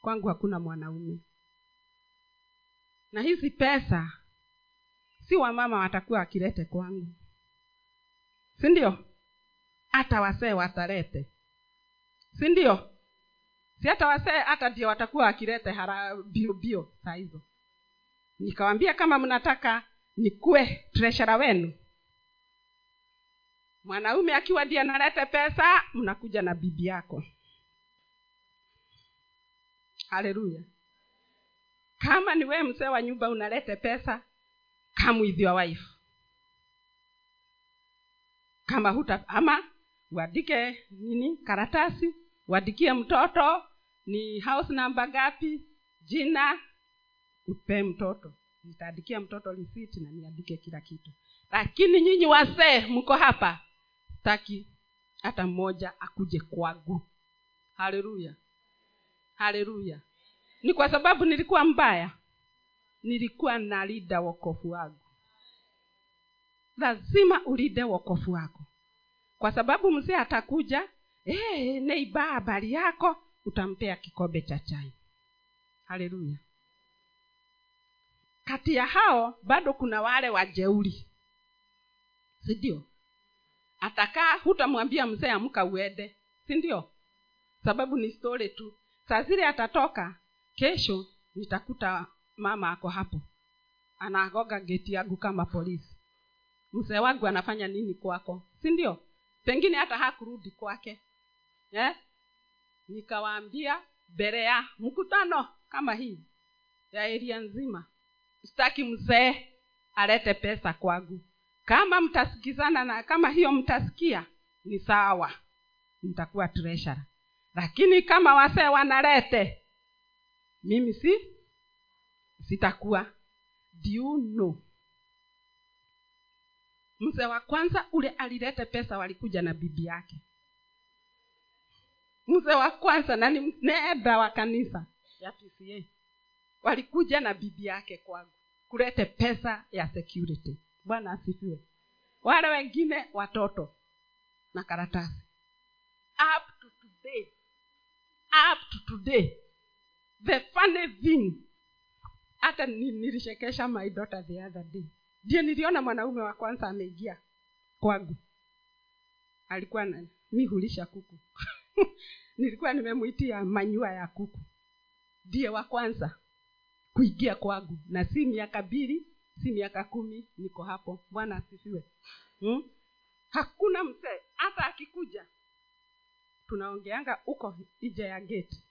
Kwangu hakuna mwanaume. Na hizi pesa si wamama watakuwa wakilete kwangu. Si ndio? Hata wasee watalete. Si ndio si hata wasee hata ndio watakuwa wakilete hara bio bio saa hizo. Nikawambia kama mnataka nikuwe treshara wenu. Mwanaume akiwa ndiye analete pesa mnakuja na bibi yako. Haleluya. Kama ni wee mzee wa nyumba unalete pesa come with wife. Kama huta ama uandike nini karatasi uandikie mtoto ni house namba gapi jina? Upee mtoto. Nitaandikia mtoto risiti na niandike kila kitu. Lakini nyinyi wasee mko hapa. Sitaki hata mmoja akuje kwangu. Haleluya. Haleluya. Ni kwa sababu nilikuwa mbaya. Nilikuwa nalida wokofu wangu. Lazima ulide wokofu wako. Kwa sababu mzee atakuja hey, neiba habari yako utampea kikombe cha chai. Haleluya. Kati ya hao bado kuna wale wajeuri. Sindio atakaa hutamwambia mzee amka uende. Sindio sababu ni stori tu. Saa zile atatoka kesho nitakuta mama ako hapo. Anagoga geti yangu kama polisi. Mzee wangu anafanya nini kwako? Sindio pengine hata hakurudi kwake. Eh? Nikawaambia mbele ya mkutano kama hii ya eria nzima sitaki mzee alete pesa kwangu. Kama mtasikizana na kama hiyo mtasikia ni sawa. Nitakuwa treshara lakini kama wasee wanalete mimi si sitakuwa. Diuno mzee wa kwanza ule alilete pesa walikuja na bibi yake mzee wa kwanza na ni neda wa kanisa. Ya pca walikuja na bibi yake kwangu kulete pesa ya security. Bwana asifiwe. Wale wengine watoto na karatasi. Up to today. Up to today. The funny thing hata nilishekesha my daughter the other day. Ndio niliona mwanaume wa kwanza ameingia kwangu. Alikuwa na mi hulisha kuku [LAUGHS] [LAUGHS] nilikuwa nimemwitia manyua ya kuku. Ndiye wa kwanza kuingia kwangu. Na si miaka mbili si miaka kumi niko hapo. Bwana asifiwe. Hmm? hakuna mzee hata akikuja tunaongeanga huko nje ya geti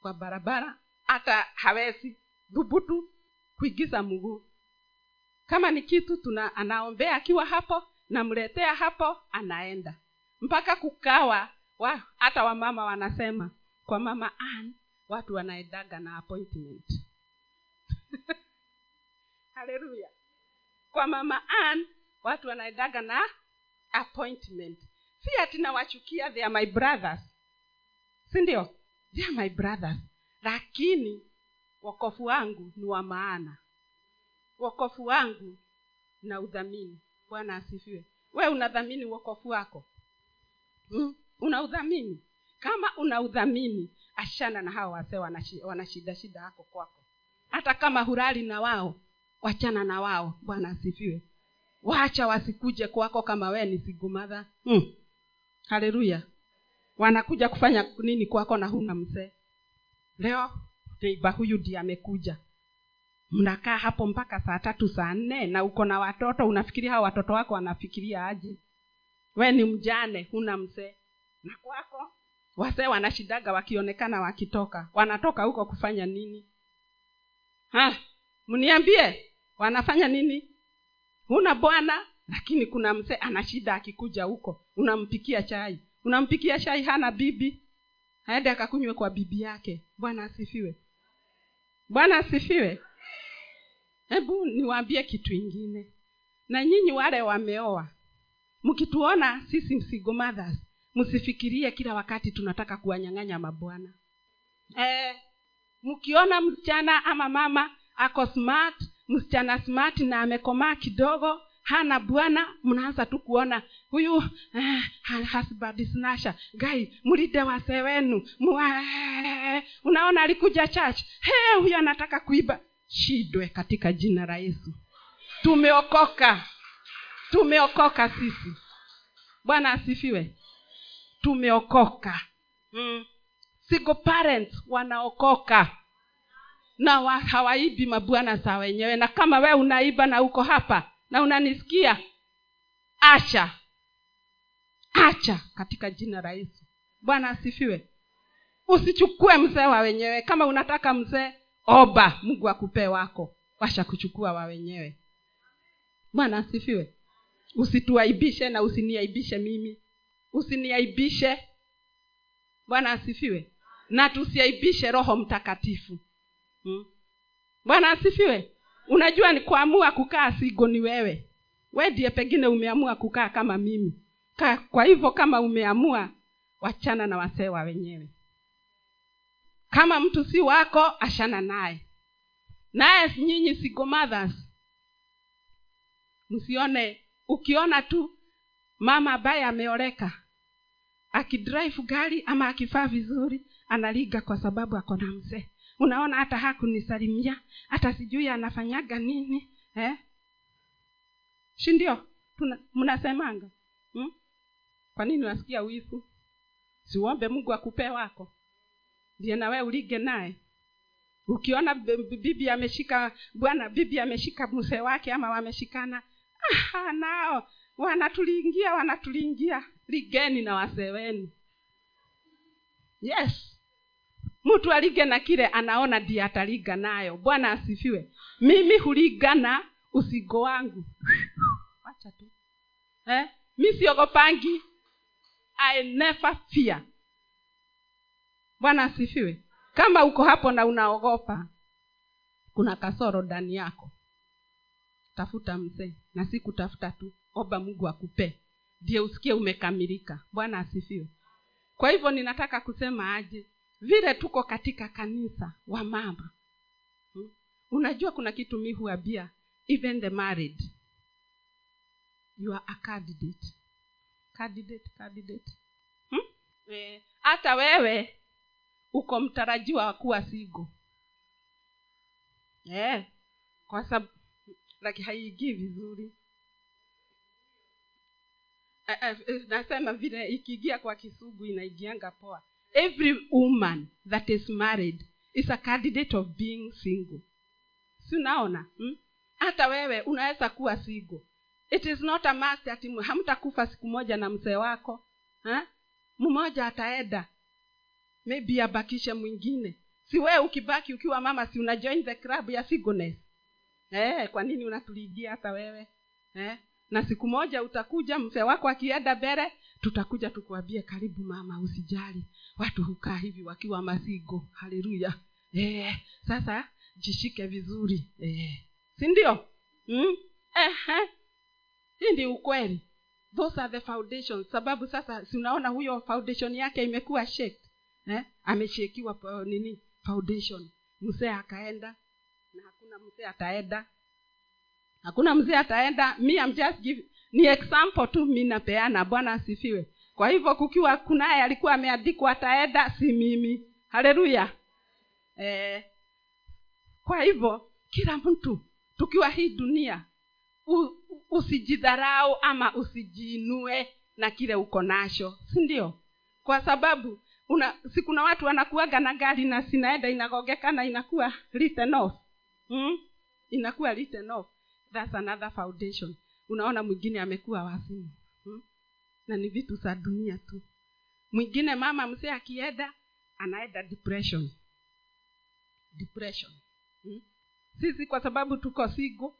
kwa barabara hata hawezi dhubutu kuigiza mguu. Kama ni kitu tuna anaombea akiwa hapo namletea hapo anaenda. Mpaka kukawa hata wamama wanasema kwa mama Ann, watu wanaendaga na appointment. [LAUGHS] Haleluya kwa mama Ann, watu wanaendaga na appointment. Si atinawachukia they my brothers. Si ndio? They are my brothers. Lakini wokofu wangu ni wa maana. Wokofu wangu na udhamini. Bwana asifiwe. We unadhamini wokofu wako? Hmm? Unaudhamini. Kama unaudhamini ashana na hao wasee wana shida shida kwako. Hata kama hurali na wao wachana na wao. Bwana asifiwe. Wacha wasikuje kwako kama wee ni sigumadha hmm. haleluya. Wanakuja kufanya nini kwako na huna mzee? Leo neiba huyu ndi amekuja. Mnakaa hapo mpaka saa tatu saa nne na uko na watoto. Unafikiria hao watoto wako wanafikiria aje? We ni mjane huna mzee na kwako. Wasee wanashidaga wakionekana wakitoka. Wanatoka huko kufanya nini? Mniambie wanafanya nini? Huna bwana lakini kuna mzee ana shida akikuja huko. Unampikia chai. Unampikia chai hana bibi. Aende akakunywe kwa bibi yake. Bwana asifiwe. Bwana asifiwe. Hebu niwaambie kitu ingine. Na nyinyi wale wameoa mkituona sisi msigo mothers msifikirie kila wakati tunataka kuwanyang'anya mabwana. Eh, mkiona msichana ama mama ako smart msichana smart na amekomaa kidogo hana bwana mnaanza tu kuona huyu eh, hasbadisnasha gai mlide wase wenu. Eh, unaona alikuja church. He huyu anataka kuiba. Shidwe katika jina la yesu. Tumeokoka. Tumeokoka sisi. Bwana asifiwe tumeokoka. Mm. single parents wanaokoka. Na wa, hawaibi mabwana za wenyewe. Na kama wee unaiba na uko hapa na unanisikia acha. Acha katika jina la yesu. Bwana asifiwe. Usichukue mzee wa wenyewe. Kama unataka mzee oba mungu akupee wako. Washa kuchukua wa wenyewe. Bwana asifiwe. Usituaibishe na usiniaibishe mimi usiniaibishe. Bwana asifiwe. Na tusiaibishe roho mtakatifu. Hmm? bwana asifiwe. Unajua ni kuamua kukaa sigo ni wewe. We ndiye pengine umeamua kukaa kama mimi. Ka, kwa hivyo kama umeamua wachana na wasewa wenyewe. Kama mtu si wako ashana naye. Naye nyinyi sigo mothers. Msione. Ukiona tu mama ambaye ameoleka akidrive gari ama akifaa vizuri analiga kwa sababu ako na mzee. Unaona hata hakunisalimia hata sijui anafanyaga nini eh? si mnasemanga hmm? kwa nini unasikia wivu? Siuombe mungu akupee wako ndiye nawe ulige naye. Ukiona bibi ameshika bwana bibi ameshika mzee wake ama wameshikana ah, nao wanatuliingia wanatuliingia ligeni na wasee wenu? Yes. Mtu alige na kile anaona ndiye ataliga nayo. Bwana asifiwe. Mimi huligana usigo wangu. [LAUGHS] Wacha tu. Eh? mi siogopangi. I never fear. Bwana asifiwe. Kama uko hapo na unaogopa kuna kasoro ndani yako. Tafuta mzee na si tu. Omba mungu akupe ndiye usikie umekamilika. Bwana asifiwe. Kwa hivyo ninataka kusema aje vile tuko katika kanisa wa mama hmm? unajua kuna kitu mi huabia even the married you are a candidate. Candidate candidate. Hmm? eh, hata wewe uko mtarajiwa wa kuwa sigo eh, kwa sababu like haiigii vizuri nasema vile ikiingia kwa kisugu inaigianga poa. Every woman that is married is a candidate of being single. Si unaona hmm? wewe unaweza kuwa sigo it is not a ati hamtakufa siku moja na mzee wako ha? mmoja ataenda. Maybe abakishe mwingine. Si wewe ukibaki ukiwa mama si una join the club ya singleness? Eh, kwa nini unatuligia hata wewe? Eh? Na siku moja utakuja mfe wako akienda mbele tutakuja tukuambie karibu mama usijali. Watu hukaa hivi wakiwa masigo haleluya. Eh, sasa jishike vizuri. Eh. si ndio? Hmm? eh, hii ndi ukweli. Those are the foundations. Sababu sasa si unaona huyo foundation yake imekuwa shaked eh? ameshekiwa uh, nini? Foundation. Mzee akaenda na hakuna mzee ataenda hakuna mzee ataenda mi am just give ni example tu mi napeana bwana asifiwe. Kwa hivyo kukiwa kunaye alikuwa ameandikwa ataenda si mimi. Haleluya. Eh, kwa hivyo kila mtu tukiwa hii dunia u, usijidharau ama usijiinue na kile uko nacho si ndio? Kwa sababu una si watu wanakuaga na gari na sinaenda inagogekana inakuwa written off. Hmm? inakuwa off that's another foundation unaona mwingine amekuwa wazimu hmm? na ni vitu za dunia tu mwingine mama mzee akienda anaenda depression depression hmm? sisi kwa sababu tuko sigo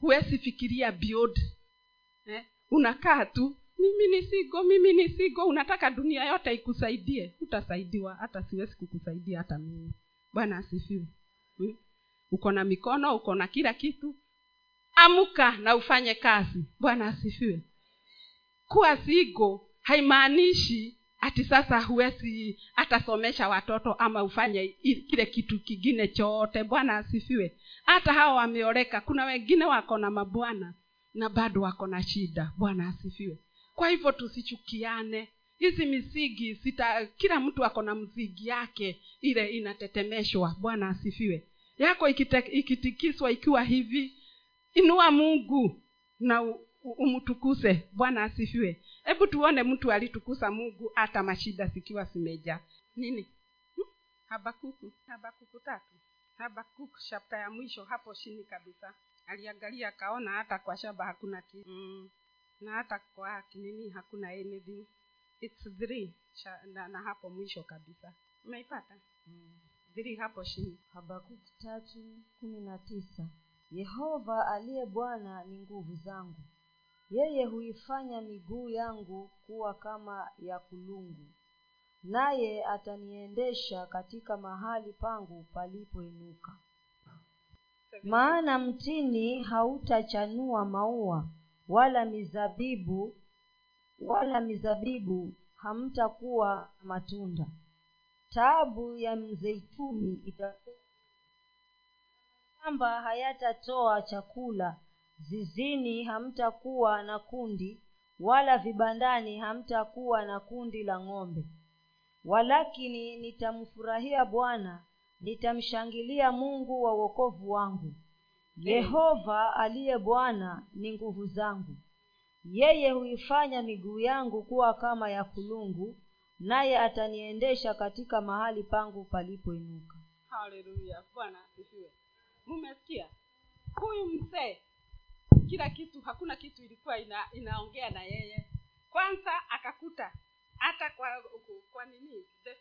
huwezi fikiria beyond eh? unakaa tu mimi ni sigo mimi ni sigo unataka dunia yote ikusaidie utasaidiwa hata siwezi kukusaidia hata mimi bwana asifiwe hmm? uko na mikono uko na kila kitu amka na ufanye kazi. Bwana asifiwe. Kuwa sigo haimaanishi ati sasa huwezi atasomesha watoto ama ufanye kile kitu kingine chote. Bwana asifiwe. Hata hawa wameoleka kuna wengine wako na mabwana na bado wako na shida. Bwana asifiwe. Kwa hivyo tusichukiane. Hizi misigi sita kila mtu ako na mzigi yake ile inatetemeshwa. Bwana asifiwe. Yako ikitikiswa ikiwa hivi inua mungu na umtukuse. Bwana asifiwe. Hebu tuone mtu alitukusa mungu hata mashida zikiwa zimeja nini? Hmm? habakuku. Habakuku tatu. Habakuku shapta ya mwisho hapo chini kabisa. Aliangalia akaona hata kwa shaba hakuna ki mm. na hata kwa kinini hakuna anything. It's three na, na hapo mwisho kabisa. Umeipata? Mm. three hapo chini. Habakuku tatu kumi na tisa yehova aliye bwana ni nguvu zangu. Yeye huifanya miguu yangu kuwa kama ya kulungu naye ataniendesha katika mahali pangu palipoinuka. Maana mtini hautachanua maua wala mizabibu wala mizabibu hamtakuwa matunda. Taabu ya mzeituni itakuwa shamba hayatatoa chakula. Zizini hamtakuwa na kundi wala vibandani hamtakuwa na kundi la ng'ombe. Walakini nitamfurahia bwana nitamshangilia mungu wa uokovu wangu. Yehova aliye bwana ni nguvu zangu. Yeye huifanya miguu yangu kuwa kama ya kulungu naye ataniendesha katika mahali pangu palipoinuka. Haleluya bwana asifiwe mumesikia huyu mzee kila kitu hakuna kitu ilikuwa ina, inaongea na yeye. Kwanza akakuta hata kwa kwa nini? The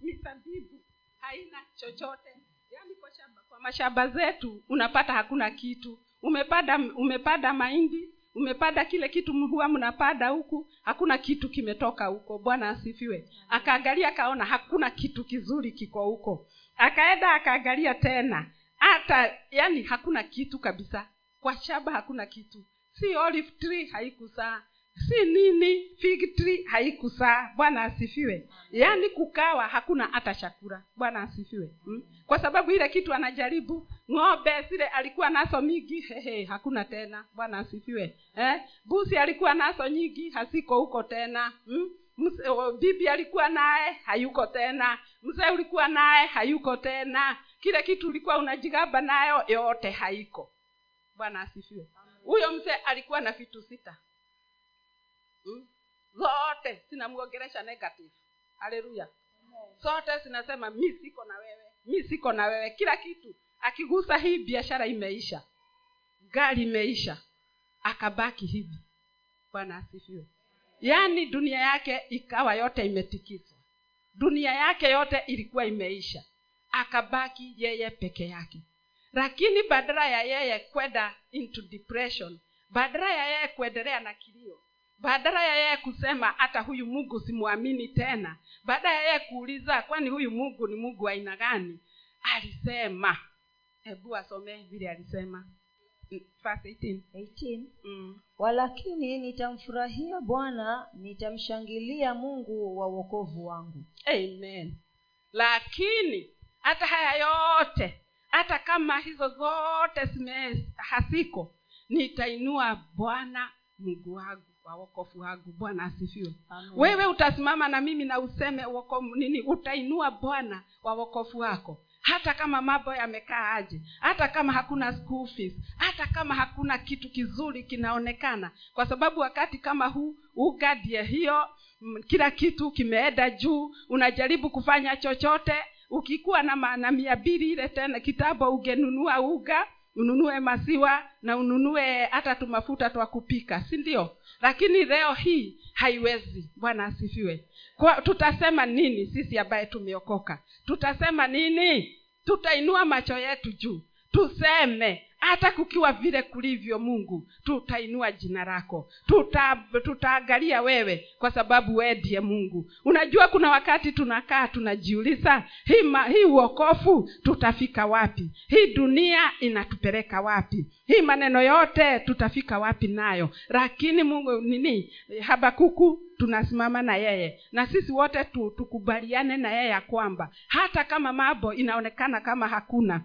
mizabibu [LAUGHS] haina chochote. Yaani kwa shamba kwa mashamba zetu unapata hakuna kitu. Umepada umepada mahindi umepada kile kitu huwa mnapada huku hakuna kitu kimetoka huko. Bwana asifiwe. Akaangalia akaona hakuna kitu kizuri kiko huko akaenda akaangalia tena. Hata yani hakuna kitu kabisa. Kwa shamba hakuna kitu. Si olive tree haikuzaa si nini fig tree haikusaa. Bwana asifiwe. Yaani kukawa hakuna hata chakula. Bwana asifiwe. Hmm? kwa sababu ile kitu anajaribu ng'ombe zile alikuwa nazo mingi hehe hakuna tena. Bwana asifiwe. Eh? busi alikuwa nazo nyingi haziko huko tena. Hmm? Bibi alikuwa naye hayuko tena mzee ulikuwa naye hayuko tena. Kile kitu ulikuwa unajigamba nayo yote haiko. Bwana asifiwe. Huyo mzee alikuwa na vitu sita. Hmm? zote zinamwongeresha negative. Haleluya. Zote zinasema mi siko na wewe mi siko na wewe. Kila kitu. Akigusa hii biashara imeisha. Gari imeisha. Akabaki hivi. Bwana asifiwe. Yaani dunia yake ikawa yote imetikiswa dunia yake yote ilikuwa imeisha. Akabaki yeye peke yake. Lakini badala ya yeye kwenda into depression badala ya yeye kuendelea na kilio badala ya yeye kusema hata huyu mungu simwamini tena baada ya yeye kuuliza kwani huyu mungu ni mungu aina gani alisema. Hebu asomee vile alisema verse 18. 18 Mm. walakini nitamfurahia bwana nitamshangilia mungu wa uokovu wangu. Amen. Lakini hata haya yote hata kama hizo zote zime hasiko nitainua bwana mungu wangu wa wokovu wangu. Bwana asifiwe. Wewe utasimama na mimi na useme woko, nini? Utainua bwana wa wokovu wako hata kama mambo yamekaa aje hata kama hakuna school fees hata kama hakuna kitu kizuri kinaonekana kwa sababu wakati kama huu uga ndiye hiyo mm, kila kitu kimeenda juu unajaribu kufanya chochote ukikuwa na, ma- na mia mbili ile tena kitambo ungenunua uga ununue maziwa na ununue hata tumafuta twa kupika si ndio? Lakini leo hii haiwezi. Bwana asifiwe. Kwa tutasema nini sisi ambaye tumeokoka? Tutasema nini? Tutainua macho yetu juu. Tuseme hata kukiwa vile kulivyo mungu tutainua jina lako. Tuta wewe kwa sababu wee mungu. Unajua kuna wakati tunakaa tunajiuliza hii, ma, uokofu tutafika wapi? Hii dunia inatupeleka wapi? Hii maneno yote tutafika wapi nayo? Lakini mungu nini habakuku tunasimama na yeye. Na sisi wote tu, tukubaliane na yeye ya kwamba hata kama mambo inaonekana kama hakuna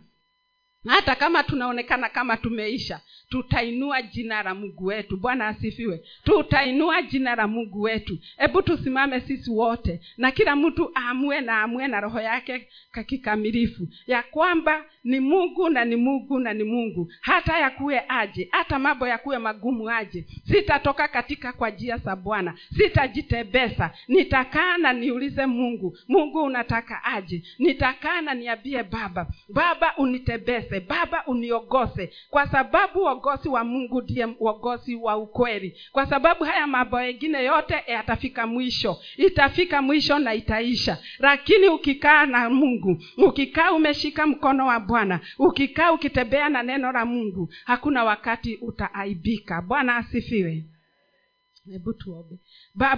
hata kama tunaonekana kama tumeisha tutainua jina la mungu wetu. Bwana asifiwe. Tutainua jina la mungu wetu. Hebu tusimame sisi wote na kila mtu aamue na amue na roho yake kakikamilifu. Ya kwamba ni mungu na ni mungu na ni mungu. Hata yakuwe aje hata mambo yakuwe magumu aje sitatoka katika kwa njia za bwana. Sitajitebesa. Nitakaa na niulize mungu mungu unataka aje? Nitakaa na niambie baba. Baba unitebese baba uniogose. Kwa sababu uogosi wa mungu ndiye uogosi wa ukweli. Kwa sababu haya mambo mengine yote yatafika mwisho. Itafika mwisho na itaisha. Lakini ukikaa na mungu ukikaa umeshika mkono wa bwana. Ukikaa ukitembea na neno la mungu hakuna wakati utaaibika. Bwana asifiwe. Hebu tuombe. Baba